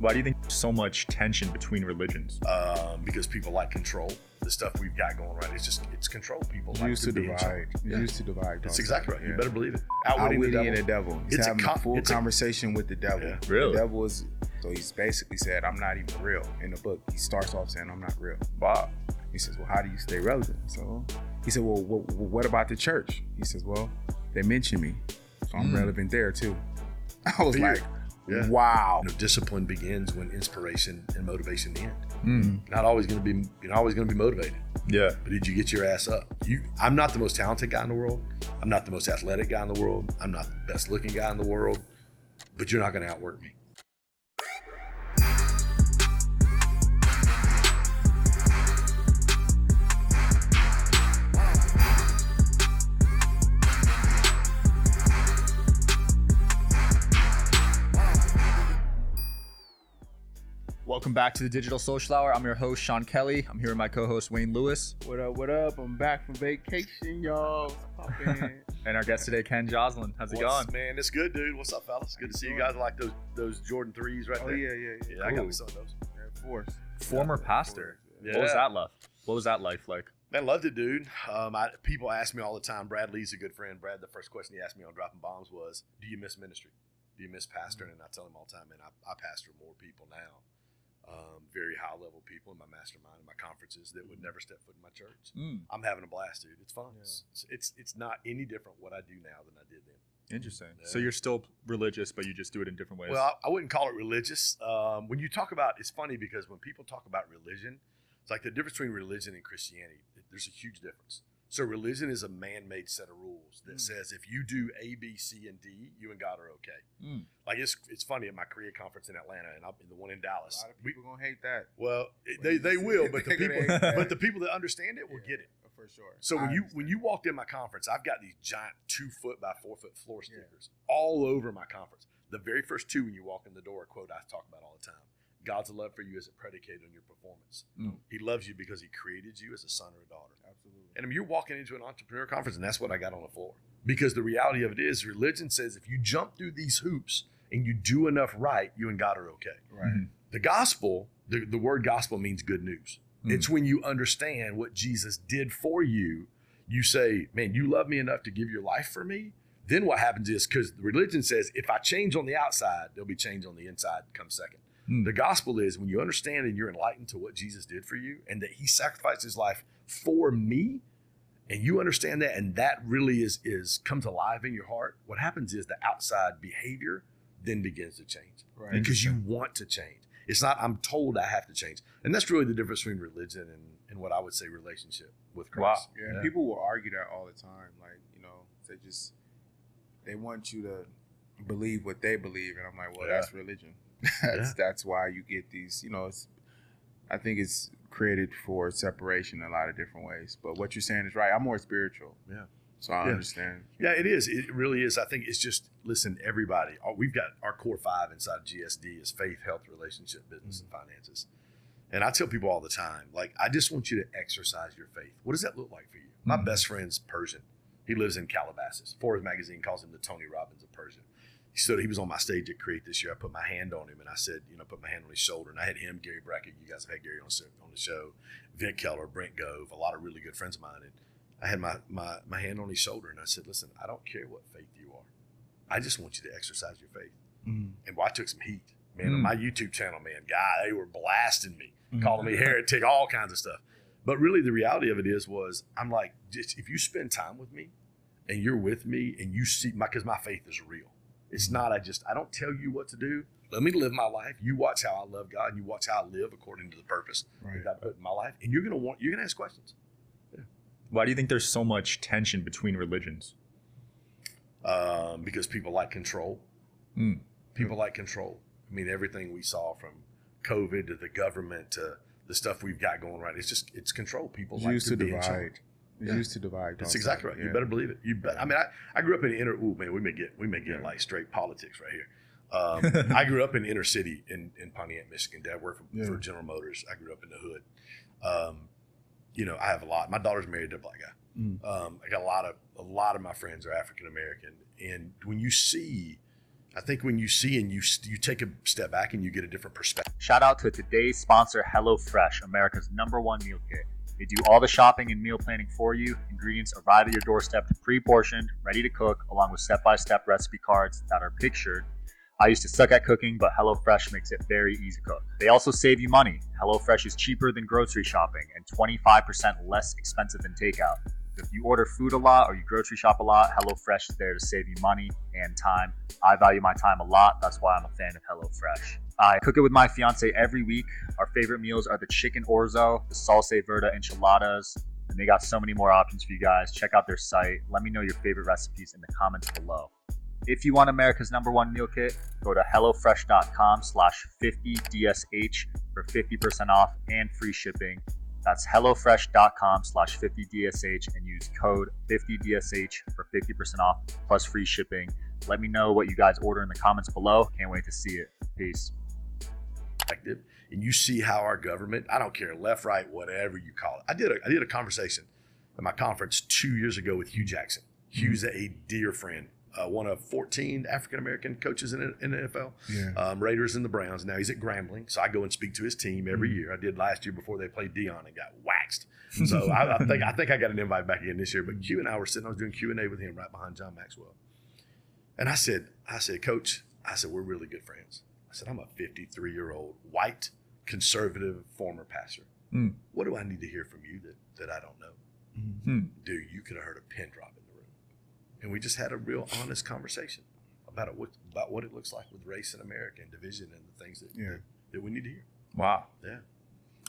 Why do you think there's so much tension between religions? um, because people like control. The stuff we've got going right, it's just it's control. People like used to be in divide. charge. It's Yeah. used to divide. That's exactly it? right. You Yeah. better believe it. Outwitting, Outwitting the the devil. devil. He's It's a having con- a full it's a- conversation with the devil. Yeah. Really? The devil is so he's basically said, I'm not even real. In the book, he starts off saying, I'm not real. Bob. He says, Well, how do you stay relevant? So he said, Well, what, what about the church? He says, Well, they mention me. So I'm Mm. relevant there too. I was Fear. like, Yeah. Wow. You know, discipline begins when inspiration and motivation end. Mm. Not always going to be. You're not always going to be motivated. Yeah. But did you get your ass up? You. I'm not the most talented guy in the world. I'm not the most athletic guy in the world. I'm not the best looking guy in the world. But you're not going to outwork me. Welcome back to the Digital Social Hour. I'm your host, Sean Kelly. I'm here with my co host, Wayne Lewis, What up, what up? I'm back from vacation, y'all. And our guest today, Ken Joslin. How's it going? Man, it's good, dude. What's up, fellas? Good to see you guys. I like those those Jordan threes right oh, there. yeah, yeah, yeah. Yeah, I got me some of those. Air Force. Former Yeah, pastor. Force, Yeah. What was that life? What was that life like? Man, loved it, dude. Um, I, people ask me all the time. Brad Lea's a good friend. Brad, the first question he asked me on dropping bombs was, "Do you miss ministry? Do you miss pastoring?" And I tell him all the time, man, I, I pastor more people now, um, very high level people in my mastermind and my conferences that would never step foot in my church. Mm, I'm having a blast, dude. It's fun. Yeah. It's, it's it's not any different what I do now than I did then. interesting. So you're still religious, but you just do it in different ways. Well, I, I wouldn't call it religious. Um, when you talk about, it's funny because when people talk about religion, it's like the difference between religion and Christianity. There's a huge difference. So religion is a man-made set of rules that Mm. says if you do A, B, C, and D, you and God are okay. Mm. Like it's it's funny at my career conference in Atlanta and I'm in the one in A Dallas. lot of we- people gonna hate that. well, they they will, but the people that. but the people that understand it will Yeah, get it. For sure. So I when you when you walked in my conference, I've got these giant two foot by four foot floor Yeah. stickers all over my conference. The very first two when you walk in the door, a quote I talk about all the time. God's love for you isn't predicated on your performance. Mm. He loves you because he created you as a son or a daughter. Absolutely. And I mean, you're walking into an entrepreneur conference, and that's what I got on the floor. Because the reality of it is, religion says if you jump through these hoops and you do enough right, you and God are okay. Right. Mhm. The gospel, the, the word gospel means good news. Mm. It's when you understand what Jesus did for you, you say, Man, you love me enough to give your life for me. Then what happens is because the religion says if I change on the outside, there'll be change on the inside come second. Mm. The gospel is when you understand and you're enlightened to what Jesus did for you and that he sacrificed his life for me, and you understand that, and that really is is comes alive in your heart, what happens is the outside behavior then begins to change Right. because you want to change. It's not I'm told I have to change, and that's really the difference between religion and, and what I would say relationship with Christ. Wow. Yeah, Yeah. people will argue that all the time. Like, you know, they just they want you to believe what they believe, and I'm like, well, Yeah. that's religion. that's that's why you get these. You know, it's I think it's created for separation in a lot of different ways. But what you're saying is right. I'm more spiritual. Yeah. So I Yeah. understand. Yeah, it is. It really is. I think it's just listen, everybody. We've got our core five inside GSD is faith, health, relationship, business, and finances. And I tell people all the time, like, I just want you to exercise your faith. What does that look like for you? My Mhm. best friend's Persian. He lives in Calabasas. Forbes magazine calls him the Tony Robbins of Persian. He stood. He was on my stage at Create this year. I put my hand on him and I said, you know, put my hand on his shoulder. And I had him, Gary Brecka. You guys have had Gary on, the- on the show. Vic Keller, Brent Gove, a lot of really good friends of mine. And I had my, my, my hand on his shoulder and I said, listen, I don't care what faith you are. I just want you to exercise your faith. Mm. And I took some heat. Man, on Mm. my YouTube channel, man, God, they were blasting me, Mhm. calling me heretic, all kinds of stuff. But really, the reality of it is, was I'm like, just if you spend time with me, and you're with me, and you see my, because my faith is real. It's not. I just I don't tell you what to do. Let me live my life. You watch how I love God, and you watch how I live according to the purpose Right. that God put in my life. And you're gonna want. You're gonna ask questions. Why do you think there's so much tension between religions? um, because people like control. Mm. People like control. I mean, everything we saw from COVID to the government to the stuff we've got going right, it's just it's control. People It's like used to, to divide. Charge. It's Yeah. used to divide. That's exactly they? right. You better believe it. You bet. I mean, I, I grew up in the inner. Ooh, man, we may get we may get Yeah. like straight politics right here. Um, I grew up in the inner city in, in Pontiac, Michigan. Dad worked for, Yeah. for General Motors. I grew up in the hood. Um, you know, I have a lot. My daughter's married to a black guy. Mhm. Um, I got a lot of a lot of my friends are African American, and when you see, I think when you see and you you take a step back and you get a different perspective. Shout out to today's sponsor, HelloFresh, America's number one meal kit. They do all the shopping and meal planning for you. Ingredients arrive at your doorstep pre portioned, ready to cook, along with step by step recipe cards that are pictured. I used to suck at cooking, but HelloFresh makes it very easy to cook. They also save you money. HelloFresh is cheaper than grocery shopping and 25% less expensive than takeout. If you order food a lot or you grocery shop a lot, HelloFresh is there to save you money and time. I value my time a lot. That's why I'm a fan of HelloFresh. I cook it with my fiance every week. Our favorite meals are the chicken orzo, the salsa verde enchiladas, and they got so many more options for you guys. Check out their site. Let me know your favorite recipes in the comments below. If you want America's number one meal kit, go to HelloFresh.com slash 50DSH for 50% off and free shipping. That's HelloFresh.com slash 50DSH and use code 50DSH for 50% off plus free shipping. Let me know what you guys order in the comments below. Can't wait to see it. Peace. and you see how our government i don't care left right whatever you call it i did a, I did a conversation at my conference two years ago with hue jackson hue's mm-hmm. a dear friend uh, one of 14 african american coaches in, in the nfl Yeah. um, raiders and the browns now he's at grambling so i go and speak to his team every year i did last year before they played deion and got waxed so I, I think i think i got an invite back again this year but hue and i were sitting i was doing q&a with him right behind john maxwell and I said, I said, Coach, I said, we're really good friends. I said, I'm a 53 year old white conservative former pastor. Mm. What do I need to hear from you that, that I don't know? Hmm. Dude, you could have heard a pin drop in. And we just had a real honest conversation about it, what, about what it looks like with race in America and division and the things that, Yeah. that, that we need to hear. Wow. Yeah.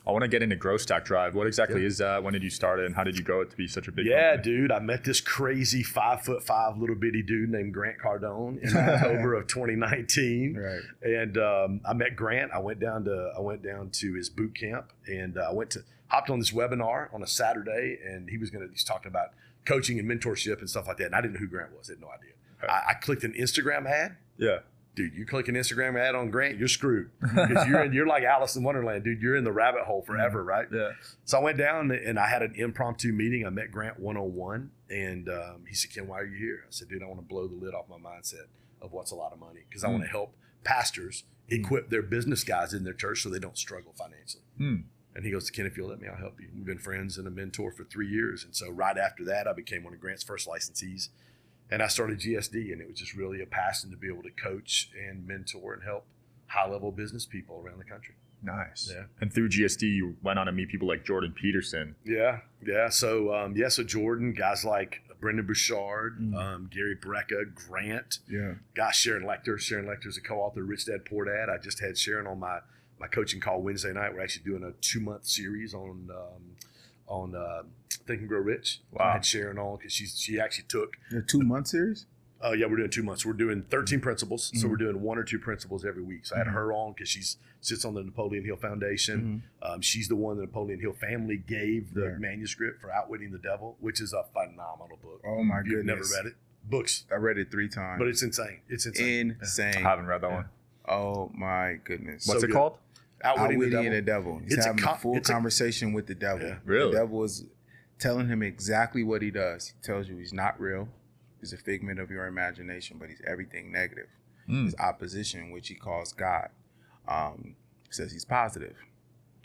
I want to get into Grow Stack Drive. What exactly Yeah. is that? When did you start it? And how did you grow it to be such a big Yeah, company? dude. I met this crazy five foot five little bitty dude named Grant Cardone in October of 2019. Right. and um, I met Grant. I went down to I went down to his boot camp, and uh, I went to hopped on this webinar on a Saturday, and he was gonna he's talking about coaching and mentorship and stuff like that. And I didn't know who Grant was. I had no idea. Okay. I, I clicked an Instagram ad. Yeah. Dude, you click an Instagram ad on Grant, you're screwed because you're in, you're like Alice in Wonderland, dude. You're in the rabbit hole forever, right? Yeah. So I went down and I had an impromptu meeting. I met Grant one on one, and um, he said, "Ken, why are you here?" I said, "Dude, I want to blow the lid off my mindset of what's a lot of money because I want to help pastors equip their business guys in their church so they don't struggle financially." Hmm. And he goes, to "Ken, if you'll let me, I'll help you." We've been friends and a mentor for three years, and so right after that, I became one of Grant's first licensees, and I started GSD, and it was just really a passion to be able to coach and mentor and help high level business people around the country. Nice. Yeah. And through GSD, you went on to meet people like Jordan Peterson. Yeah, yeah. So um, yeah, so Jordan, guys like Brendon Burchard, Mm. um, Gary Brecka, Grant, Yeah. gosh, Sharon Lechter. Sharon Lechter is a co-author of Rich Dad Poor Dad. I just had Sharon on my my coaching call Wednesday night. We're actually doing a two month series on um, on uh, Think and Grow Rich. Wow. I had Sharon on because she's she actually took. a two month series. Oh yeah, we're doing two months. We're doing thirteen principles, so Mhm. we're doing one or two principles every week. So I had Mhm. her on because she's sits on the Napoleon Hill Foundation. Mhm. Um, she's the one the Napoleon Hill family gave the Yeah. manuscript for Outwitting the Devil, which is a phenomenal book. Oh my If you've never read it, books, I read it three times. but it's insane. It's insane. insane. I haven't read that Yeah. one. Oh my goodness. What's So it good. called? Outwitting, Outwitting the the Devil. devil. He's It's a having a, con- full it's a- conversation with the devil. Yeah. Really? The devil is telling him exactly what he does. He tells you he's not real. He's a figment of your imagination, but he's everything negative. Mm. His opposition, which he calls God, um, says he's positive.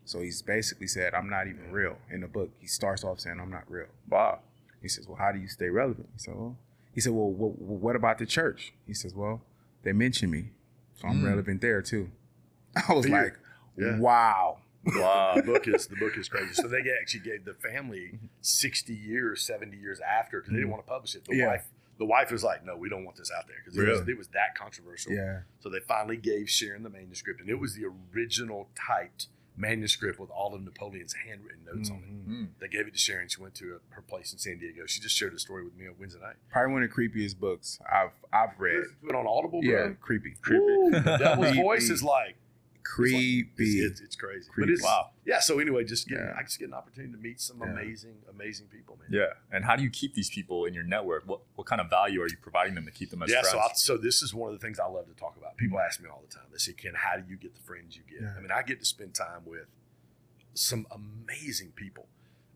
So he's basically said, I'm not even real. In the book, he starts off saying, I'm not real. Wow. He says, Well, how do you stay relevant? He said, Well, he said, Well, what, what about the church? He says, Well, they mention me, so I'm Mm. relevant there too. I was Fear. like, Yeah. Wow. Wow. the book is the book is crazy. So they actually gave the family sixty years, seventy years after because they didn't want to publish it. The Yeah. wife, the wife was like, "No, we don't want this out there because it, was, Really? it was that controversial." Yeah. So they finally gave Sharon the manuscript, and it was the original typed manuscript with all of Napoleon's handwritten notes on it. Mhm. Mm. They gave it to Sharon. She went to her place in San Diego. She just shared the story with me on Wednesday night. Probably one of the creepiest books I've I've read. Put on Audible, Yeah, bro. creepy. Ooh, the devil's voice is like Creepy. It's, it's, it's crazy. But it's Wow. yeah. So anyway, just getting Yeah. I just get an opportunity to meet some Yeah. amazing, amazing people, man. Yeah. And how do you keep these people in your network? What what kind of value are you providing them to keep them as yeah, friends? so so this is one of the things I love to talk about. People ask me all the time. They say, "Ken, how do you get the friends you get?" Yeah. I mean, I get to spend time with some amazing people,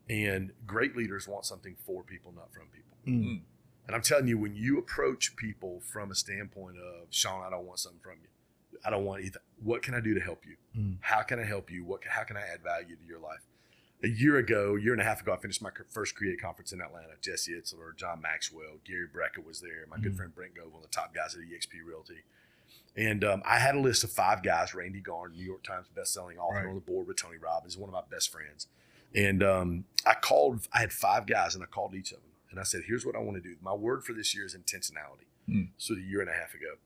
and great leaders want something for people, not from people. Mm. And I'm telling you, when you approach people from a standpoint of, Sean, I don't want something from you. I don't want anything. What can I do to help you? Mm. How can I help you? What? How can I add value to your life? A year ago, year and a half ago, I finished my first Create conference in Atlanta. Jesse Itzler, John Maxwell, Gary Brecka was there. My good Mhm. friend Brent Gove, one of the top guys at EXP Realty. And um, I had a list of five guys. Randy Garn, New York Times best-selling author, Right. on the board with Tony Robbins, one of my best friends. And um, I called. I had five guys, and I called each of them, and I said, "Here's what I want to do. My word for this year is intentionality." Hmm. So a year and a half ago,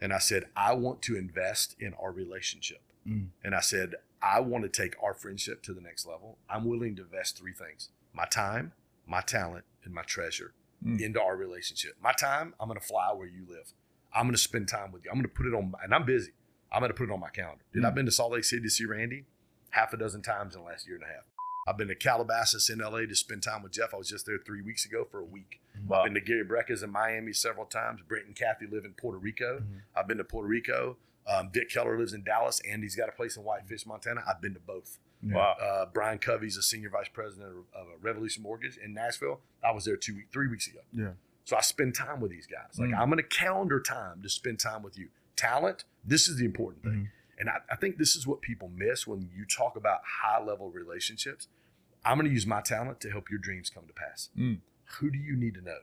and I said, "I want to invest in our relationship." Mm. And I said, "I want to take our friendship to the next level. I'm willing to invest three things: my time, my talent, and my treasure Hmm. into our relationship. My time, I'm going to fly where you live. I'm going to spend time with you. I'm going to put it on, and I'm busy. I'm going to put it on my calendar. Dude, Hmm. I've been to Salt Lake City to see Randy half a dozen times in the last year and a half. I've been to Calabasas in LA to spend time with Jeff. I was just there three weeks ago for a week. Wow. I've been to Gary Brecka's in Miami several times. Brent and Kathy live in Puerto Rico. Mhm. I've been to Puerto Rico. Um, Dick Keller lives in Dallas. Andy's got a place in Whitefish, Montana. I've been to both. Wow. Uh, Brian Covey's a senior vice president of, of Revolution Mortgage in Nashville. I was there two week, three weeks ago. Yeah. So I spend time with these guys. Like Mm. I'm going to calendar time to spend time with you. Talent. This is the important thing. Mhm. And I, I think this is what people miss when you talk about high level relationships. I'm going to use my talent to help your dreams come to pass. Mm. Who do you need to know?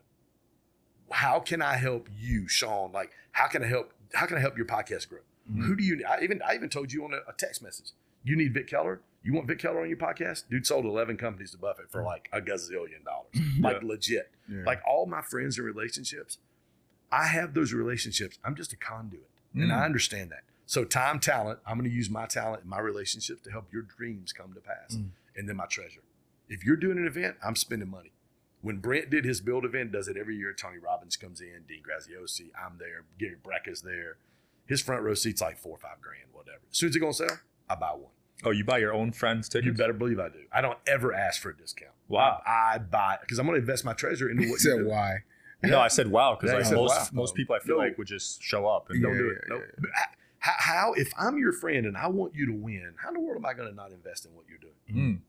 How can I help you, Sean? Like, how can I help? How can I help your podcast grow? Mhm. Who do you? I even I even told you on a, a text message. You need Vic Keller. You want Vic Keller on your podcast? Dude sold 11 companies to Buffett for like a gazillion dollars, like legit. Yeah. Like all my friends and relationships, I have those relationships. I'm just a conduit, and Mm. I understand that. So time, talent. I'm going to use my talent and my relationships to help your dreams come to pass, Mm. and then my treasure. If you're doing an event, I'm spending money. When Brent did his build event, does it every year. Tony Robbins comes in, Dean Graziosi, I'm there, Gary Brecka's there. His front row seat's like four or five grand, whatever. As soon as it gonna sell, I buy one. Oh, you buy your own friends tickets? You better believe I do. I don't ever ask for a discount. Wow. I, I buy because I'm gonna invest my treasure into He what said you do. why? No, I said wow because Yeah, like most wow. most people I feel No. like would just show up and Yeah, Don't do it. Nope. yeah. But How, how, if I'm your friend and I want you to win, how in the world am I going to not invest in what you're doing? Mm.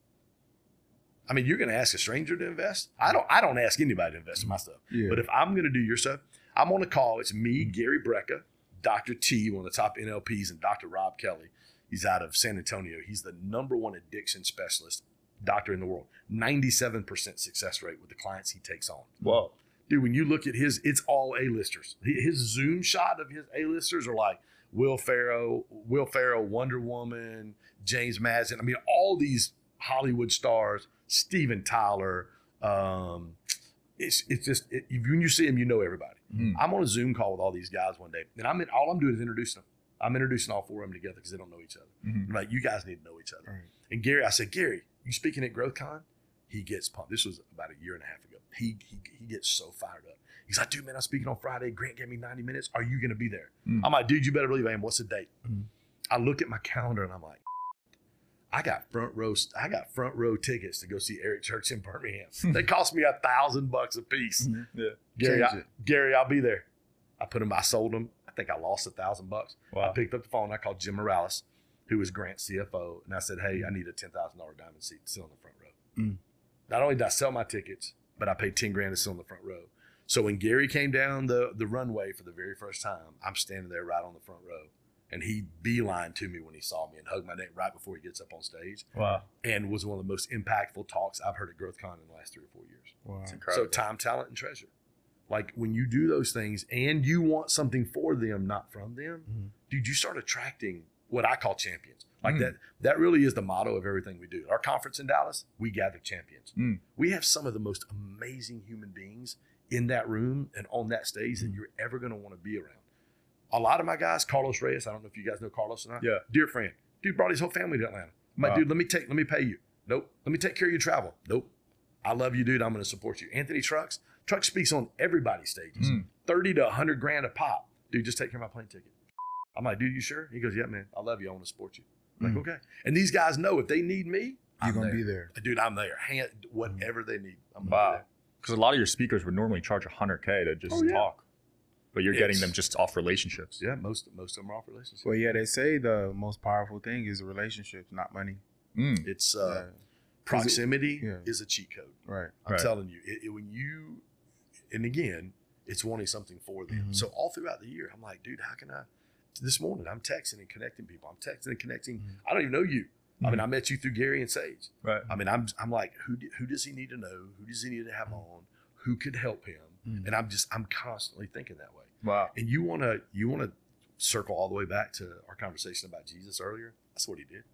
I mean, you're going to ask a stranger to invest. I don't. I don't ask anybody to invest in my stuff. Yeah. But if I'm going to do your stuff, I'm on a call. It's me, mm-hmm. Gary Brecka, Dr. T, one of the top NLPs, and Dr. Rob Kelly. He's out of San Antonio. He's the number one addiction specialist doctor in the world. 97% success rate with the clients he takes on. Whoa. Dude, when you look at his, it's all A-listers. His Zoom shot of his A-listers are like Will Ferrell, Will Ferrell, Wonder Woman, James Madison. I mean, all these Hollywood stars, Steven Tyler. Um, it's it's just it, when you see him, you know everybody. Mm. I'm on a Zoom call with all these guys one day, and I'm in, all I'm doing is introducing them. I'm introducing all four of them together because they don't know each other. Mhm. I'm like, you guys need to know each other. Right. And Gary, I said, Gary, you speaking at GrowthCon? He gets pumped. This was about a year and a half ago. He he, he gets so fired up. He's like, dude, man, I'm speaking on Friday. Grant gave me 90 minutes. Are you going to be there? Mm. I'm like, dude, you better believe I am. What's the date? Mm. I look at my calendar and I'm like, I got front row. I got front row tickets to go see Eric Church in Birmingham. they cost me a thousand bucks a piece. Mhm. Yeah. Gary, I, Gary, I'll be there. I put them. I sold them. I think I lost a thousand bucks. I picked up the phone. I called Jim Morales, who was Grant's CFO, and I said, "Hey, I need a ten thousand dollar diamond seat to sit on the front row." Mm. Not only did I sell my tickets, but I paid ten grand to sit on the front row. So when Gary came down the the runway for the very first time, I'm standing there right on the front row, and he beeline to me when he saw me and hugged my neck right before he gets up on stage, Wow. and was one of the most impactful talks I've heard at GrowthCon in the last three or four years. Wow. It's incredible. So time, talent, and treasure. Like when you do those things and you want something for them, not from them, Mhm. dude, you start attracting what I call champions. Like Mm. that, that really is the motto of everything we do. Our conference in Dallas, we gather champions. Mm. We have some of the most amazing human beings in that room and on that stage that Mm. you're ever going to want to be around. A lot of my guys, Carlos Reyes, I don't know if you guys know Carlos or not. Yeah. Dear friend. Dude brought his whole family to Atlanta. I'm like, Wow. dude, let me take, let me pay you. Nope. Let me take care of your travel. Nope. I love you, dude. I'm going to support you. Anthony Trucks. Truck speaks on everybody's stages. Mm. 30 to 100 grand a pop. Dude, just take care of my plane ticket. I'm like, dude, you sure? He goes, yeah, man. I love you. I want to support you. I'm Mm. like, okay. And these guys know if they need me, You're I'm gonna be there. Dude, I'm there. Hand, whatever they need. I'm Wow. Because a lot of your speakers would normally charge 100K to just Oh, yeah. talk. But you're getting them just off relationships. Yeah, most most of them are off relationships. Well, yeah, they say the most powerful thing is relationships, not money. Mm. It's uh, Yeah. proximity Yeah. is a cheat code. Right. I'm Right. telling you, it, it- when you, and again, it's wanting something for them. Mhm. So all throughout the year, I'm like, dude, how can I? This morning, I'm texting and connecting people. I'm texting and connecting. Mhm. I don't even know you. I mean, Mhm. I met you through Gary and Sage. Right. I mean, I'm I'm like, who who does he need to know? Who does he need to have on? Who could help him? Mhm. And I'm just I'm constantly thinking that way. Wow. And you want to you want to circle all the way back to our conversation about Jesus earlier. That's what he did.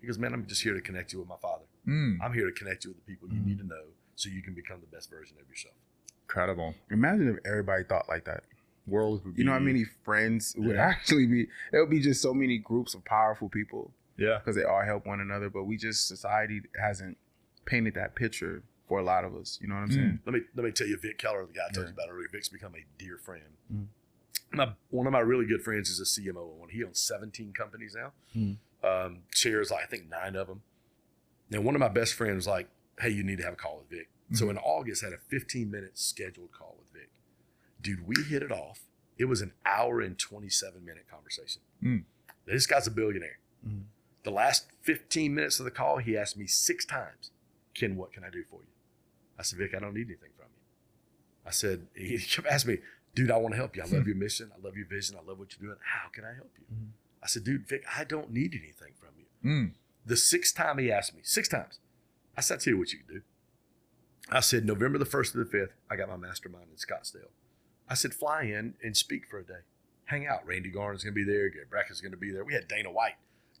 He goes, man, I'm just here to connect you with my Father. Mm. I'm here to connect you with the people you Mhm. need to know so you can become the best version of yourself. Incredible. Imagine if everybody thought like that. World would be. You know how many friends would actually be? There would be just so many groups of powerful people Yeah. because they all help one another. But we just society hasn't painted that picture for a lot of us. You know what I'm Mm. saying? Let me let me tell you, Vic Keller, the guy I told Yeah. you about earlier. Vic's become a dear friend. Mhm. My, one of my really good friends is a CMO of one. He owns 17 companies now. Mhm. Um, shares like I think nine of them. And one of my best friends was like, "Hey, you need to have a call with Vic." So in August, I had a 15 minute scheduled call with Vic. Dude, we hit it off. It was an hour and 27 minute conversation. Mm. This guy's a billionaire. Mhm. The last 15 minutes of the call, he asked me six times, Ken, what can I do for you? I said, Vic, I don't need anything from you. I said, he kept asking me, dude, I want to help you. I love your mission. I love your vision. I love what you're doing. How can I help you? Mhm. I said, dude, Vic, I don't need anything from you. Mm. The sixth time he asked me, six times, I said, I'll tell you what you can do. I said, November the 1st to the 5th, I got my mastermind in Scottsdale. I said, fly in and speak for a day. Hang out. Randy Garner's going to be there. Gary Brecka's going to be there. We had Dana White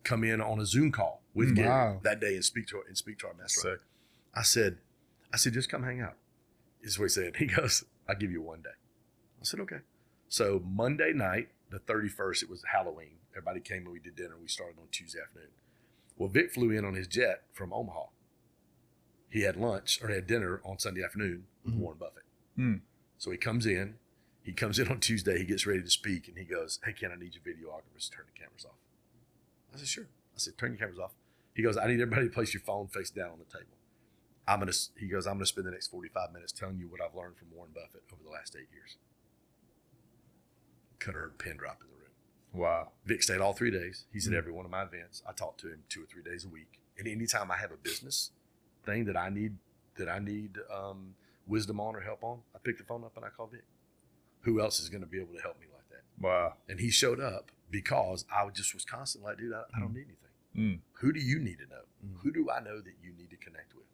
come in on a Zoom call with Mm, Gary that day and speak to and speak to our mastermind. Sick. I said, I said, just come hang out. This Is what he said. He goes, I'll give you one day. I said, okay. So Monday night, the 31st, it was Halloween. Everybody came and we did dinner. We started on Tuesday afternoon. Well, Vic flew in on his jet from Omaha. He had lunch or had dinner on Sunday afternoon with Mhm. Warren Buffett. Mm. So he comes in. He comes in on Tuesday. He gets ready to speak, and he goes, "Hey, Ken, I need your videographers to turn the cameras off." I said, "Sure." I said, "Turn your cameras off." He goes, "I need everybody to place your phone face down on the table." I'm gonna. He goes, "I'm gonna spend the next 45 minutes telling you what I've learned from Warren Buffett over the last eight years." Could have heard a pin drop in the room. Wow. Vic stayed all three days. He's at Mm. every one of my events. I talk to him two or three days a week. And anytime I have a business thing that I need that I need um, wisdom on or help on, I pick the phone up and I call Vic. Who else is going to be able to help me like that? Wow. And he showed up because I just was constantly like, dude, I, I don't need anything. Mm. Who do you need to know? Mm. Who do I know that you need to connect with?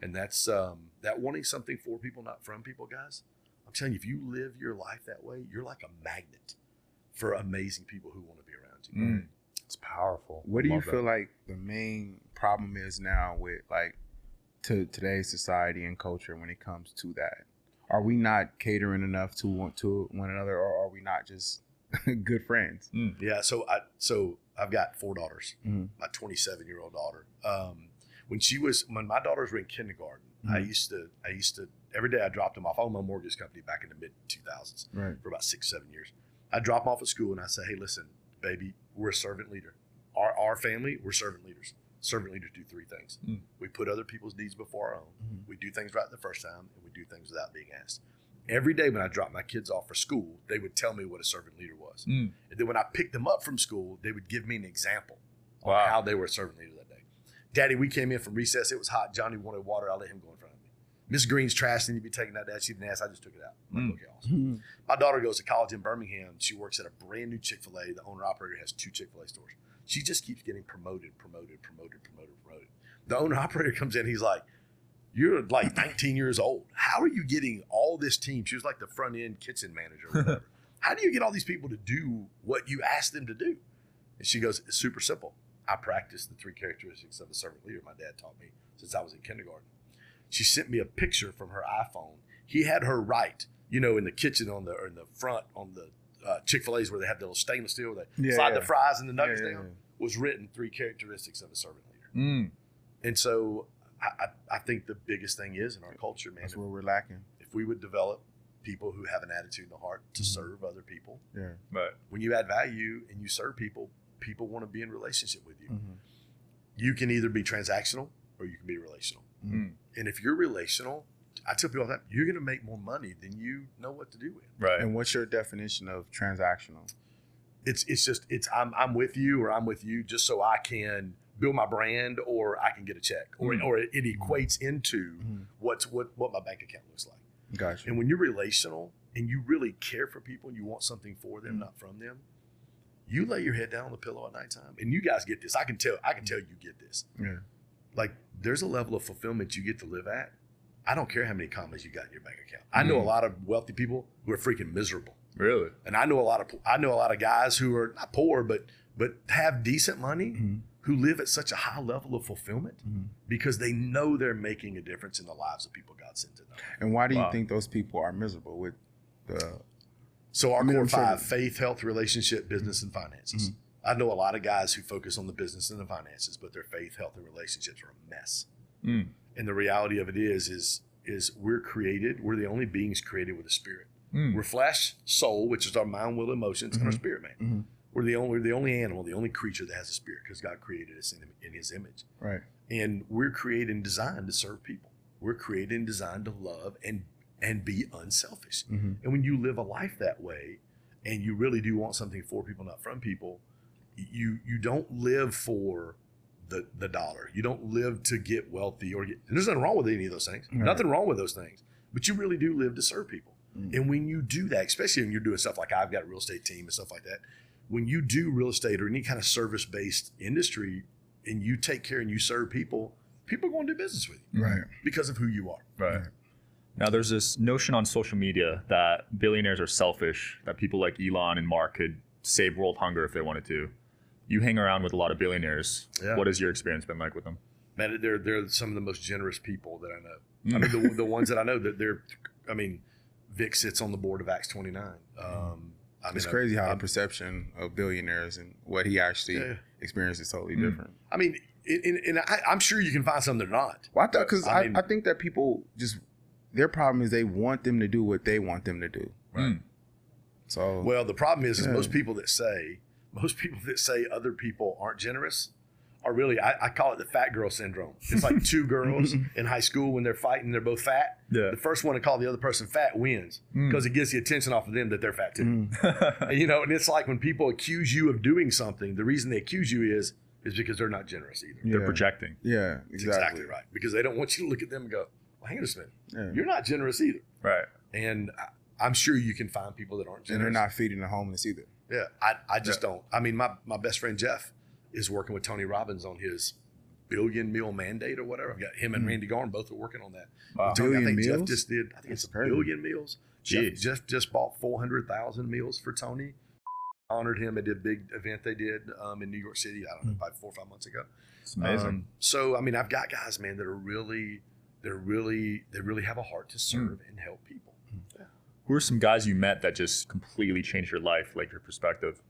And that's um, that wanting something for people, not from people, guys. I'm telling you, if you live your life that way, you're like a magnet for amazing people who want to be around you. Mm. It's powerful. What do you Love that. feel like the main problem is now with like to today's society and culture when it comes to that? Are we not catering enough to one to one another, or are we not just good friends? Yeah, so I so I've got four daughters. Mhm. My 27 year old daughter. Um, when she was when my daughters were in kindergarten, I Mhm. used to I used to every day I dropped them off. I owned my mortgage company back in the mid 2000s Right. for about six seven years. I drop them off at school and I say, hey, listen, baby, we're a servant leader. Our our family, we're servant leaders. Servant leaders do three things. Mm. We put other people's needs before our own. Mhm. We do things right the first time, and we do things without being asked. Every day when I dropped my kids off for school, they would tell me what a servant leader was. Mm. And then when I picked them up from school, they would give me an example on Wow. how they were a servant leader that day. Daddy, we came in from recess. It was hot. Johnny wanted water. I let him go in front of me. Miss Green's trash need to be taken out. Dad, she didn't ask. I just took it out. I'm like, Mm. okay, awesome. My daughter goes to college in Birmingham. She works at a brand new Chick fil A. The owner operator has two Chick fil A stores. She just keeps getting promoted, promoted, promoted, promoted, promoted. The owner operator comes in. He's like, You're like 19 years old. How are you getting all this team? She was like the front end kitchen manager. Or whatever. How do you get all these people to do what you ask them to do? And she goes, It's super simple. I practiced the three characteristics of a servant leader my dad taught me since I was in kindergarten. She sent me a picture from her iPhone. He had her write, you know, in the kitchen on the or in the front on the uh, Chick Fil A's where they have the little stainless steel where they Yeah, slide yeah. the fries and the nuggets Yeah, yeah, down. was written three characteristics of a servant leader. Mm. And so I, I, I think the biggest thing is in our culture, man, That's if, where we're lacking. if we would develop people who have an attitude and a heart to Mhm. serve other people, Yeah. Right. when you add value and you serve people, people want to be in relationship with you. Mm-hmm. You can either be transactional or you can be relational. Mm. And if you're relational, I tell people all the time, you're going to make more money than you know what to do with. Right. And what's your definition of transactional? It's it's just it's I'm I'm with you or I'm with you just so I can build my brand or I can get a check or Mm. or it, it equates into Mhm. what's what what my bank account looks like. Gotcha. And when you're relational and you really care for people and you want something for them, Mm. not from them, you lay your head down on the pillow at nighttime. And you guys get this. I can tell I can tell you get this. yeah. Like there's a level of fulfillment you get to live at. I don't care how many commas you got in your bank account. I know a Mm. lot of wealthy people who are freaking miserable. Really? And I know a lot of I know a lot of guys who are not poor but but have decent money Mhm. who live at such a high level of fulfillment Mhm. because they know they're making a difference in the lives of people God sent to them. And why do you Wow. think those people are miserable with the? So our core five: faith, health, relationship, business, and finances. Mhm. I know a lot of guys who focus on the business and the finances, but their faith, health, and relationships are a mess. Mm. And the reality of it is, is is we're created. We're the only beings created with a spirit. Mm. We're flesh, soul, which is our mind, will, emotions, and our Mhm. spirit man. Mhm. We're the only we're the only animal, the only creature that has a spirit because God created us in, in His image. Right. and we're created and designed to serve people. We're created and designed to love and and be unselfish. Mm-hmm. And when you live a life that way, and you really do want something for people, not from people, you you don't live for the the dollar. You don't live to get wealthy or get. And there's nothing wrong with any of those things. Right. Nothing wrong with those things. But you really do live to serve people. Mm. And when you do that, especially when you're doing stuff like I've got a real estate team and stuff like that, when you do real estate or any kind of service based industry, and you take care and you serve people, people are going to do business with you Right. because of who you are. Right. Now, there's this notion on social media that billionaires are selfish, that people like Elon and Mark could save world hunger if they wanted to. You hang around with a lot of billionaires. Yeah. What has your experience been like with them? Man, they're they're some of the most generous people that I know. Mm. I mean, the, the ones that I know that they're. I mean, Vic sits on the board of Acts 29. Um, I mean, It's I- crazy how I, the perception of billionaires and what he actually Yeah. experienced is totally Mm. different. I mean, and, and- and I, I'm sure you can find some that are not. Well, I thought because I I, mean- I think that people just their problem is they want them to do what they want them to do. Mm. So Well, the problem is, is most people that say most people that say other people aren't generous are really I, I call it the fat girl syndrome. It's like two girls in high school when they're fighting, they're both fat. Yeah. The first one to call the other person fat wins Mm. because it gets the attention off of them that they're fat too. Mm. And, you know, and it's like when people accuse you of doing something, the reason they accuse you is is because they're not generous either. They're projecting. yeah, exactly. exactly right. Because they don't want you to look at them and go, well, hang on a minute. Yeah. You're not generous either. Right. And I- I'm sure you can find people that aren't generous. And they're not feeding the homeless either. Yeah, I, I just don't. I mean, my, my best friend Jeff is working with Tony Robbins on his billion meal mandate or whatever. I've got him and Mhm. Randy Garn both are working on that. Wow. Tony, I Billion think Jeff meals? just did. I think it's a billion meals. Jeff. Jeff just bought four hundred thousand meals for Tony. Honored him at a big event they did um, in New York City. I don't know, probably four or five months ago. It's amazing. Um, so I mean, I've got guys, man, that are really, they're really, they really have a heart to serve and help people. Who are some guys you met that just completely changed your life, like your perspective?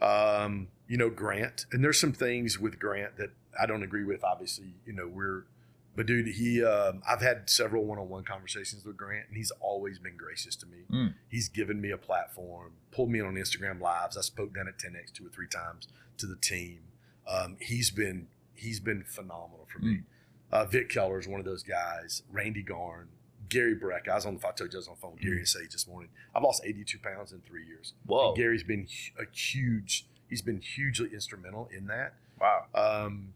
um, you know, Grant. And there's some things with Grant that I don't agree with. Obviously, you know, we're, but dude, he, um, I've had several one-on-one conversations with Grant, and he's always been gracious to me. Mm. He's given me a platform, pulled me in on Instagram lives. I spoke down at 10x two or three times to the team. Um, he's been, he's been phenomenal for me. Uh, Vic Keller is one of those guys. Randy Garn, Gary Breck. I was on the. I told you I was on the phone with Gary and Sage this morning. I've lost 82 pounds in three years. Whoa. And Gary's been a huge. He's been hugely instrumental in that. Wow. Um,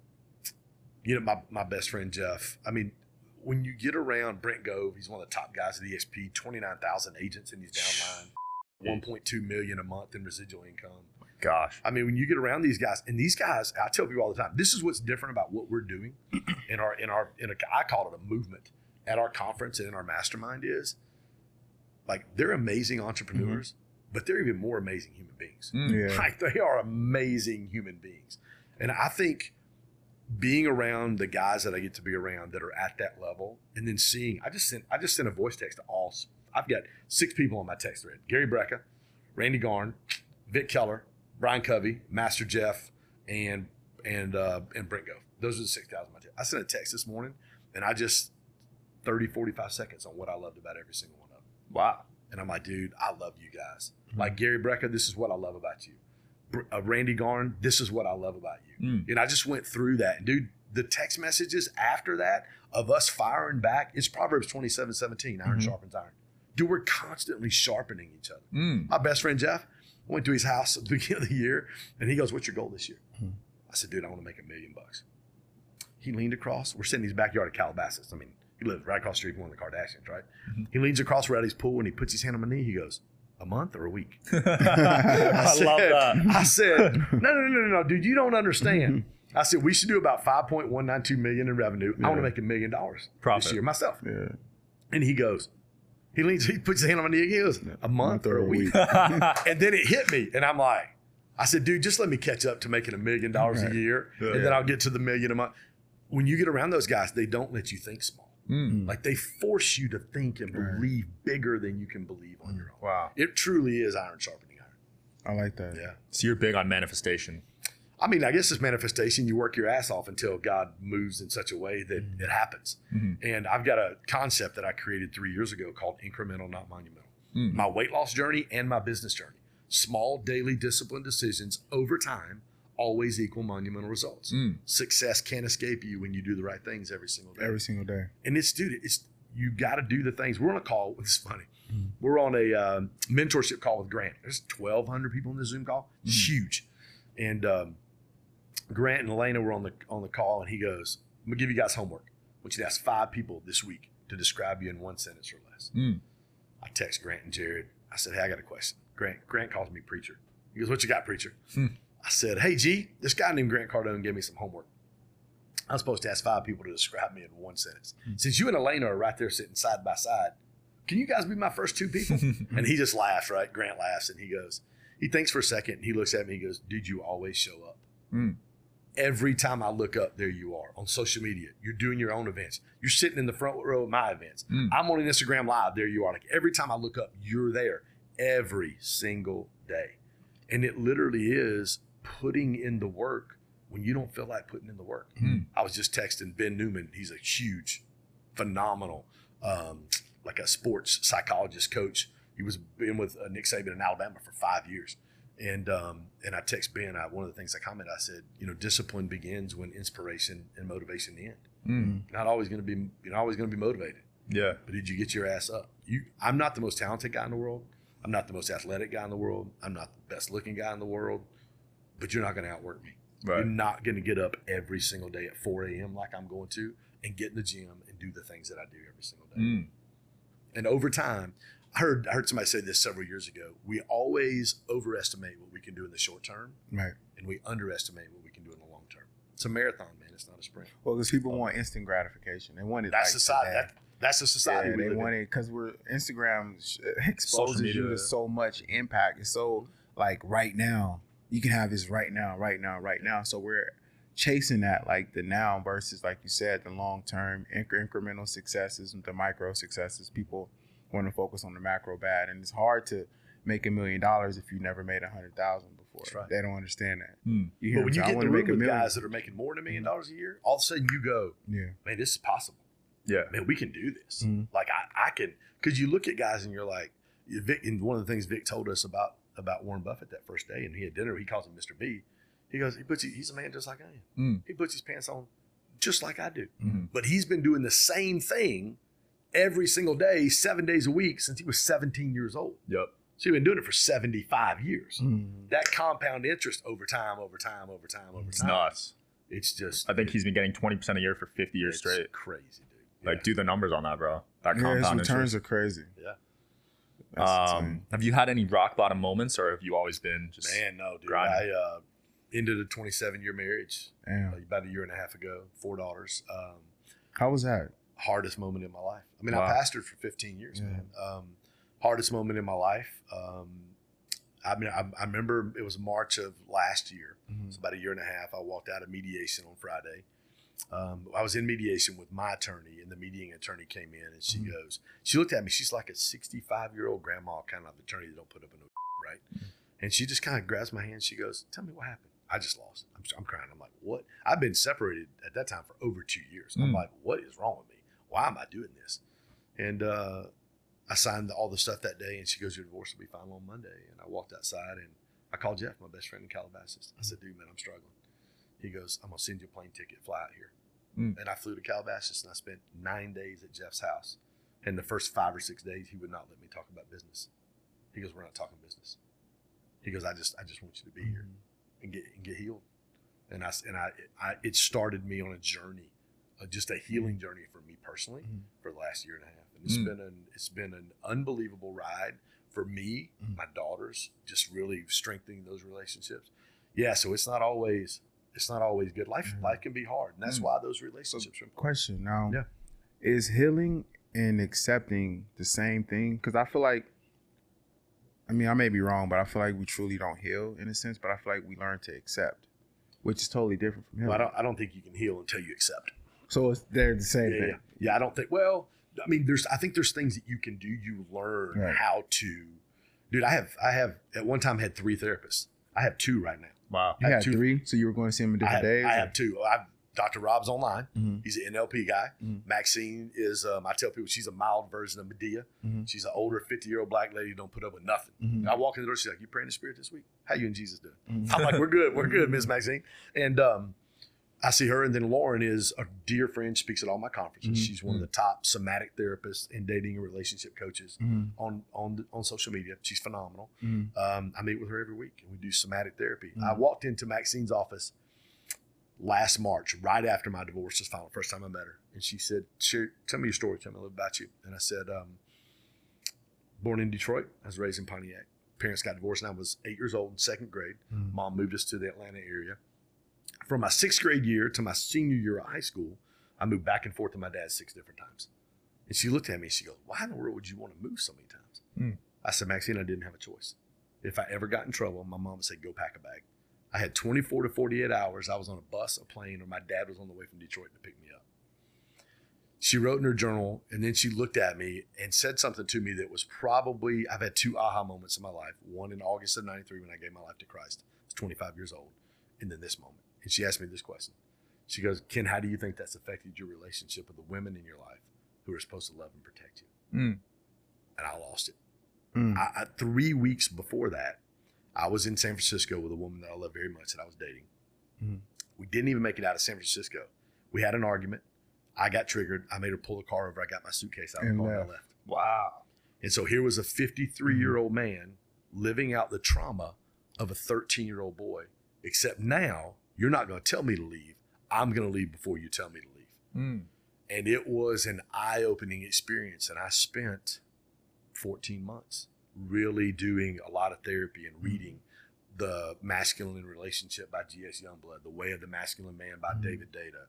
you know, my my best friend Jeff. I mean, when you get around Brent Gove, he's one of the top guys at EXP. Twenty nine thousand agents in his downline. One point two million a month in residual income. Gosh. I mean, when you get around these guys, and these guys, I tell people all the time, this is what's different about what we're doing in our in our in a I call it a movement at our conference and in our mastermind is like they're amazing entrepreneurs, but they're even more amazing human beings. Mm. Yeah. Like they are amazing human beings. And I think being around the guys that I get to be around that are at that level and then seeing I just sent I just sent a voice text to all I've got six people on my text thread. Gary Brecka, Randy Garn, Vic Keller, Brian Covey, Master Jeff, and and uh, and Brent Gove. Those are the six guys on my team. I sent a text this morning, and I just 30, 45 seconds on what I loved about every single one of them. Wow. And I'm like, dude, I love you guys. Mm-hmm. Like Gary Brecka, this is what I love about you. Uh, Randy Garn, this is what I love about you. Mm. And I just went through that. And dude, the text messages after that of us firing back, it's Proverbs 27 17, iron Mhm. sharpens iron. Dude, we're constantly sharpening each other. Mm. My best friend Jeff I went to his house at the beginning of the year, and he goes, "What's your goal this year?" Hmm. I said, "Dude, I want to make a million bucks." He leaned across. We're sitting in his backyard at Calabasas. I mean, he lives right across the street from one of the Kardashians, right? Mhm. He leans across, we're at his pool, and he puts his hand on my knee. He goes, "A month or a week?" I, said, love that. I said, "No, no, no, no, no, dude, you don't understand." I said, "We should do about five point one nine two million in revenue. I want to make a million dollars this year myself." Yeah. And he goes, he leans, he puts his hand on my knee. He goes, "A month or a week?" And then it hit me, and I'm like, I said, dude, just let me catch up to making a million dollars a year, Yeah. and then I'll get to the million a month. When you get around those guys, they don't let you think small. Mm. Like they force you to think and believe bigger than you can believe on your own. Wow. It truly is iron sharpening iron. I like that. Yeah. So you're big on manifestation. I mean, I guess it's manifestation. You work your ass off until God moves in such a way that it happens. Mhm. And I've got a concept that I created three years ago called incremental, not monumental. Mm. My weight loss journey and my business journey. Small daily disciplined decisions over time always equal monumental results. Mm. Success can't escape you when you do the right things every single day. Every single day. and it's dude, it's you got to do the things. We're on a call. It's funny. Mhm. We're on a um, mentorship call with Grant. There's 1,200 people in the Zoom call. It's Mhm. huge. And um, Grant and Elena were on the on the call, and he goes, "I'm gonna give you guys homework. I want you to ask five people this week to describe you in one sentence or less." Mm. I text Grant and Jared. I said, "Hey, I got a question." Grant Grant calls me preacher. He goes, "What you got, preacher?" Hmm. I said, "Hey, G, this guy named Grant Cardone gave me some homework. I'm supposed to ask five people to describe me in one sentence. Since you and Elena are right there sitting side by side, can you guys be my first two people?" and he just laughs. Right? Grant laughs and he goes, he thinks for a second. And he looks at me. He goes, "Dude, you always show up." Mm. Every time I look up, there you are on social media. You're doing your own events. You're sitting in the front row of my events. Mm. I'm on Instagram Live. There you are. Like every time I look up, you're there every single day. And it literally is putting in the work when you don't feel like putting in the work. Mm. I was just texting Ben Newman. He's a huge, phenomenal, um, like a sports psychologist coach. He was been with uh, Nick Saban in Alabama for five years. And um, and I text Ben. I, one of the things I commented, I said, you know, discipline begins when inspiration and motivation end. Mm. You're not always going to be, you're not always going to be motivated Yeah. but did you get your ass up? You, I'm not the most talented guy in the world. I'm not the most athletic guy in the world. I'm not the best looking guy in the world. But you're not going to outwork me. Right. You're not going to get up every single day at 4 a.m. like I'm going to and get in the gym and do the things that I do every single day. Mm. And over time, I heard I heard somebody say this several years ago. We always overestimate what we can do in the short term, Right. and we underestimate what we can do in the long term. It's a marathon, man. It's not a sprint. Well, because people um, want instant gratification. They want it. That's like society. That, that's the society Yeah, they want in. it because we're Instagram sh- uh, exposes you to so much impact. It's so like right now. You can have this right now, right now, right now. So we're chasing that like the now versus like you said the long term incremental successes, and the micro successes. People want to focus on the macro bad, and it's hard to make a million dollars if you never made a hundred thousand before. Right. They don't understand that. Mm. You hear But when you get "I in the room make a with million." guys that are making more than a million dollars a year, all of a sudden you go, yeah, man, this is possible. Yeah. Man, we can do this. Mhm. Like I, I can, because you look at guys and you're like, Vic. And one of the things Vic told us about about Warren Buffett that first day, and he had dinner. He calls him Mr. B. He goes, he puts, he's a man just like I am. Mm. He puts his pants on just like I do. Mhm. But he's been doing the same thing every single day, seven days a week since he was 17 years old. Yep. So he's been doing it for 75 years. Mhm. That compound interest over time, over time, over time, over time. It's nuts. It's just. I think he's been getting 20% a year for 50 years it's straight. Crazy, dude. Like, do the numbers on that, bro. That yeah, his compound returns interest. are crazy. Yeah. Um, have you had any rock bottom moments, or have you always been just Man, no, dude. grinding. I uh, ended a 27 year marriage Damn. about a year and a half ago, four daughters. Um, How was that? Hardest moment in my life. I mean, Wow. I pastored for 15 years, Yeah. man. Um, hardest moment in my life. Um, I mean, I, I remember it was March of last year. Mhm. It's about a year and a half. I walked out of mediation on Friday. Um, I was in mediation with my attorney, and the mediating attorney came in, and she Mhm. goes, she looked at me. She's like a 65 year old grandma, kind of attorney that don't put up a no right. And she just kind of grabs my hand. She goes, "Tell me what happened." I just lost. I'm, I'm crying. I'm like, what? I've been separated at that time for over two years. And I'm Mm. like, what is wrong with me? Why am I doing this? And uh, I signed all the stuff that day, and she goes, "Your divorce will be final on Monday." And I walked outside, and I called Jeff, my best friend in Calabasas. I said, "Dude, man, I'm struggling." He goes, "I'm gonna send you a plane ticket, fly out here." Mm. And I flew to Calabasas, and I spent nine days at Jeff's house. And the first five or six days, he would not let me talk about business. He goes, "We're not talking business." He goes, "I just, I just want you to be here and get and get healed." And I, and I, I it started me on a journey, uh, just a healing journey for me personally Mhm. for the last year and a half. And it's Mm. been an it's been an unbelievable ride for me, Mm. my daughters, just really strengthening those relationships. Yeah, so it's not always it's not always good. Life Mhm. life can be hard, and that's Mm. why those relationships are important. Question now. Yeah. Is healing and accepting the same thing? Because I feel like, I mean, I may be wrong, but I feel like we truly don't heal in a sense, but I feel like we learn to accept, which is totally different from healing. Well, I don't I don't think you can heal until you accept. So it's, they're the same Yeah, thing. yeah, yeah. I don't think. Well, I mean, there's. I think there's things that you can do. You learn Right. how to. Dude, I have. I have at one time had three therapists. I have two right now. Wow. You I had have two- three, so you were going to see him on I different have, days? I have two. I've Dr. Rob's online. Mhm. He's an NLP guy. Mhm. Maxine is. Um, I tell people she's a mild version of Madea. Mhm. She's an older, fifty year old black lady don't put up with nothing. Mhm. I walk in the door. She's like, "You praying the spirit this week? How you and Jesus doing?" Mhm. I'm like, "We're good. We're good, Miss Maxine." And um, I see her, and then Lauren is a dear friend. She speaks at all my conferences. Mhm. She's one of the top somatic therapists and dating and relationship coaches Mhm. on on on social media. She's phenomenal. Mhm. Um, I meet with her every week, and we do somatic therapy. I walked into Maxine's office last March, right after my divorce was final, first time I met her, and she said, tell me your story. Tell me a little about you." And I said, um, "Born in Detroit, I was raised in Pontiac. Parents got divorced, and I was eight years old in second grade. Mom moved us to the Atlanta area. From my sixth grade year to my senior year of high school, I moved back and forth to my dad six different times. And she looked at me and she goes, Why in the world would you want to move so many times? Mm. I said, Maxine, I didn't have a choice. If I ever got in trouble, my mom would say, Go pack a bag. I had 24 to 48 hours. I was on a bus, a plane, or my dad was on the way from Detroit to pick me up. She wrote in her journal and then she looked at me and said something to me that was probably, I've had two aha moments in my life. One in August of 93 when I gave my life to Christ. I was 25 years old. And then this moment. And she asked me this question. She goes, Ken, how do you think that's affected your relationship with the women in your life who are supposed to love and protect you? Mm. And I lost it. Mm. I, I, three weeks before that, I was in San Francisco with a woman that I love very much that I was dating. Mhm. We didn't even make it out of San Francisco. We had an argument. I got triggered. I made her pull the car over. I got my suitcase out of And the car and I left. left. Wow. And so here was a 53 year old man living out the trauma of a 13 year old boy. Except now, you're not going to tell me to leave. I'm going to leave before you tell me to leave. Mm. And it was an eye opening experience. And I spent 14 months really doing a lot of therapy and reading The Masculine Relationship by G.S. Youngblood, The Way of the Masculine Man by Mhm. David Deida,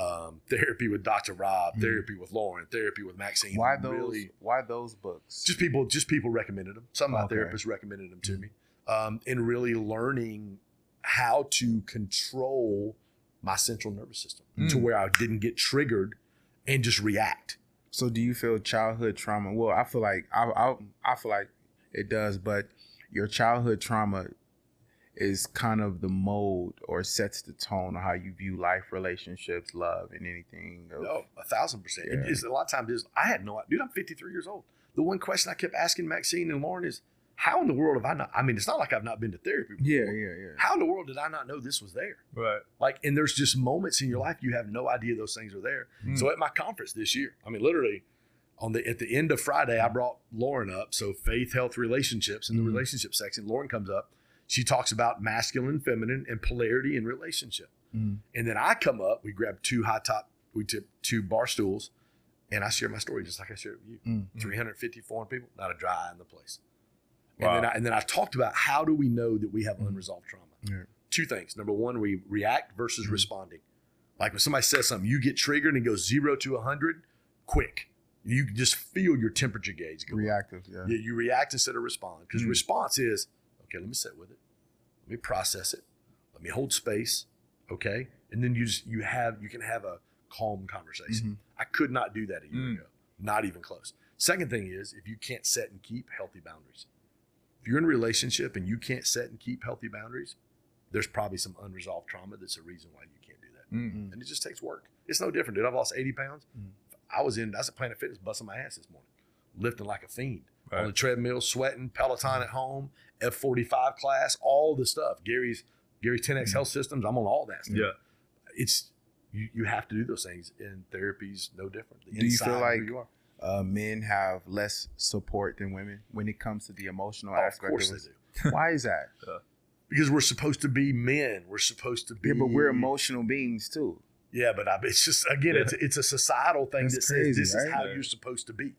um, therapy with Dr. Rob, Mhm. therapy with Lauren, therapy with Maxine. Why those? Really, why those books? just people just people recommended them some of my Okay. therapists recommended them to Mhm. me um, and really learning how to control my central nervous system to Mm. where i didn't get triggered and just react So do you feel childhood trauma? Well, I feel like I, I I feel like it does, but your childhood trauma is kind of the mold or sets the tone of how you view life, relationships, love, and anything. Of, no a thousand percent Yeah. It is a lot of times is i had no dude i'm 53 years old the one question i kept asking maxine and lauren is how in the world have i not i mean it's not like i've not been to therapy before. Yeah, yeah, yeah. how in the world did i not know this was there Right. like and there's just moments in your life you have no idea those things are there Mm. so at my conference this year i mean literally on the at the end of friday i brought lauren up so faith health relationships in the Mhm. relationship section lauren comes up she talks about masculine feminine and polarity in relationship Mm. and then i come up we grab two high top we tip two bar stools and i share my story just like i shared with you Mm. 350 400 people not a dry eye in the place Wow. and then I, and then i talked about how do we know that we have Mhm. unresolved trauma Yeah. two things. Number one, we react versus Mhm. responding. Like when somebody says something, you get triggered and it goes zero to a hundred quick. You can just feel your temperature gauge go. Reactive, yeah. You, you react instead of respond because Mhm. response is okay. Let me sit with it. Let me process it. Let me hold space. Okay, and then you just you have you can have a calm conversation. Mhm. I could not do that a year Mm. ago. Not even close. Second thing is if you can't set and keep healthy boundaries. If you're in a relationship and you can't set and keep healthy boundaries, there's probably some unresolved trauma that's a reason why you can't do that. Mm. And it just takes work. It's no different, dude. I've lost 80 pounds. Mm. I was in, I was at Planet Fitness busting my ass this morning, lifting like a fiend Right. on the treadmill, sweating, Peloton at home, F45 class, all the stuff. Gary's Gary's 10X Health Systems, I'm on all that stuff. Yeah. It's, you, you have to do those things, and therapy's no different. The Do you feel like- you are. Uh, men have less support than women when it comes to the emotional Oh, of course of they do. Why is that? Because we're supposed to be men. We're supposed to be. Yeah, but we're emotional beings too. Yeah, but I, it's just again, Yeah. it's it's a societal thing That's that crazy, says this is how Yeah. you're supposed to be.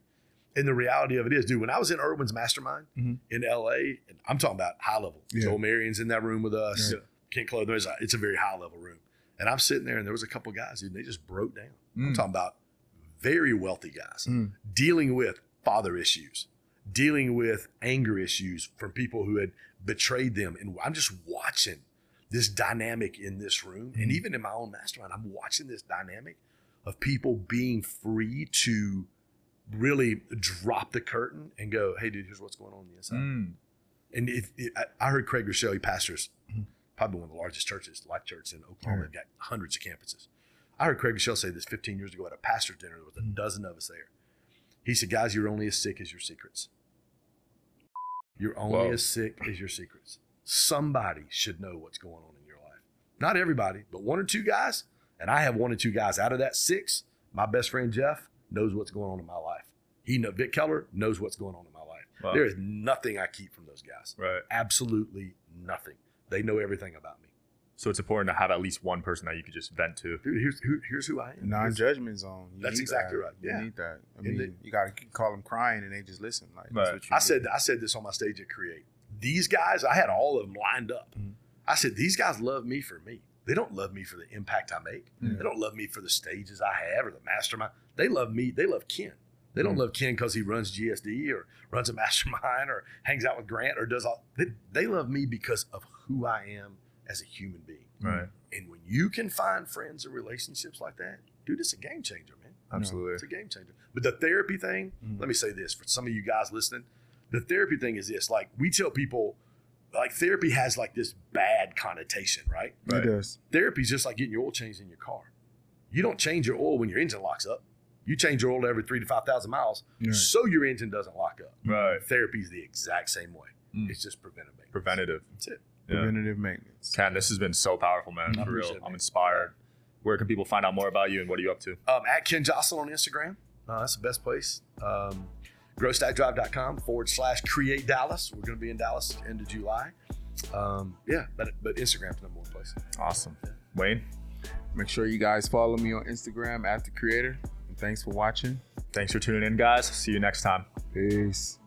And the reality of it is, dude, when I was in Irwin's mastermind Mhm. in LA, and I'm talking about high level. Joel Marion's in that room with us. Yeah. Kent Clothier, there's a, it's a very high level room. And I'm sitting there and there was a couple guys, dude, and they just broke down. I'm Mm. talking about very wealthy guys Mm. dealing with father issues, dealing with anger issues from people who had betrayed them. And I'm just watching this dynamic in this room. And Mhm. even in my own mastermind, I'm watching this dynamic of people being free to really drop the curtain and go, hey, dude, here's what's going on on the inside. Mm. And if, if I, I heard Craig Groeschel, he pastors probably one of the largest churches, Life Church in Oklahoma. Right. They've got hundreds of campuses. I heard Craig Groeschel say this 15 years ago at a pastor's dinner. There was a mm. dozen of us there. He said, guys, you're only as sick as your secrets. You're only Whoa. as sick as your secrets. Somebody should know what's going on in your life. Not everybody, but one or two guys. And I have one or two guys out of that six. My best friend Jeff knows what's going on in my life. He know Vic Keller knows what's going on in my life. Wow. There is nothing I keep from those guys. Right. Absolutely nothing. They know everything about me. So it's important to have at least one person that you could just vent to. Dude, here's who, here's who I am. Non-judgment zone. You That's exactly that. right. You Yeah. need that. I mean, they- you got to call them crying and they just listen. Like, Right. what you I need. said I said this on my stage at Create. These guys, I had all of them lined up. Mhm. I said these guys love me for me. They don't love me for the impact I make. Yeah. They don't love me for the stages I have or the mastermind. They love me. They love Ken. They don't Mhm. love Ken because he runs GSD or runs a mastermind or hangs out with Grant or does all. They, they love me because of who I am as a human being. Right. And when you can find friends and relationships like that, dude, it's a game changer, man. Absolutely. It's a game changer. But the therapy thing, Mhm. let me say this for some of you guys listening. The therapy thing is this like, we tell people, like, therapy has like this bad connotation, right? Right. It does. Therapy is just like getting your oil changed in your car. You don't change your oil when your engine locks up. You change your oil every three to 5,000 miles Right. so your engine doesn't lock up. Right. Therapy is the exact same way. Mm. It's just preventative. Preventative. That's it. Yeah. Preventative maintenance. Ken, this has been so powerful, man. I For real. it, I'm inspired. Where can people find out more about you and what are you up to? Um, at Ken Joslin on Instagram. Uh, that's the best place. Um, growstackdrive.com forward slash create Dallas. We're going to be in Dallas end of July. Um, yeah, but but Instagram's the number one place. Awesome. Wayne, Make sure you guys follow me on Instagram at the creator. And thanks for watching. thanks for tuning in, guys. See you next time. Peace.